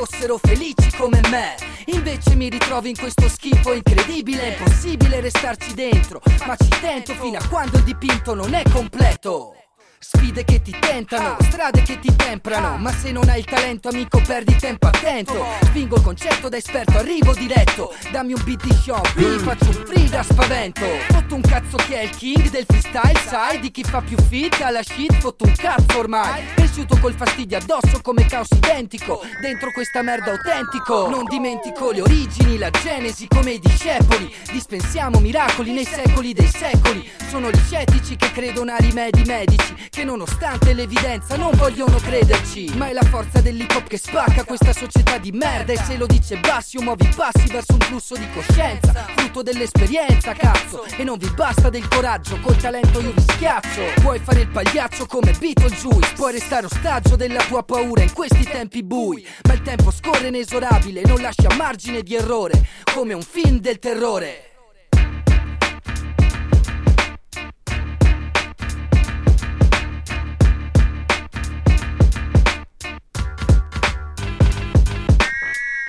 fossero felici come me. Invece mi ritrovo in questo schifo incredibile, è impossibile restarci dentro, ma ci tento fino a quando il dipinto non è completo. Sfide che ti tentano, strade che ti temprano Ma se non hai il talento amico perdi tempo attento. Spingo il concetto da esperto, arrivo diretto. Dammi un beat di B, faccio un free da spavento. Fotto un cazzo che è il king del freestyle Sai di chi fa più fit? Alla shit Fotto un cazzo ormai Cresciuto col fastidio addosso come caos identico Dentro questa merda autentico. Non dimentico le origini, la genesi come i discepoli. Dispensiamo miracoli nei secoli dei secoli. Sono gli scettici che credono a rimedi medici che nonostante l'evidenza non vogliono crederci. Ma è la forza dell'hip hop che spacca questa società di merda E se lo dice Bassio muovi i passi verso un flusso di coscienza Frutto dell'esperienza cazzo. E non vi basta del coraggio, col talento io vi schiaccio. Puoi fare il pagliaccio come Beetlejuice Puoi restare ostaggio della tua paura in questi tempi bui. Ma il tempo scorre inesorabile, non lascia margine di errore Come un film del terrore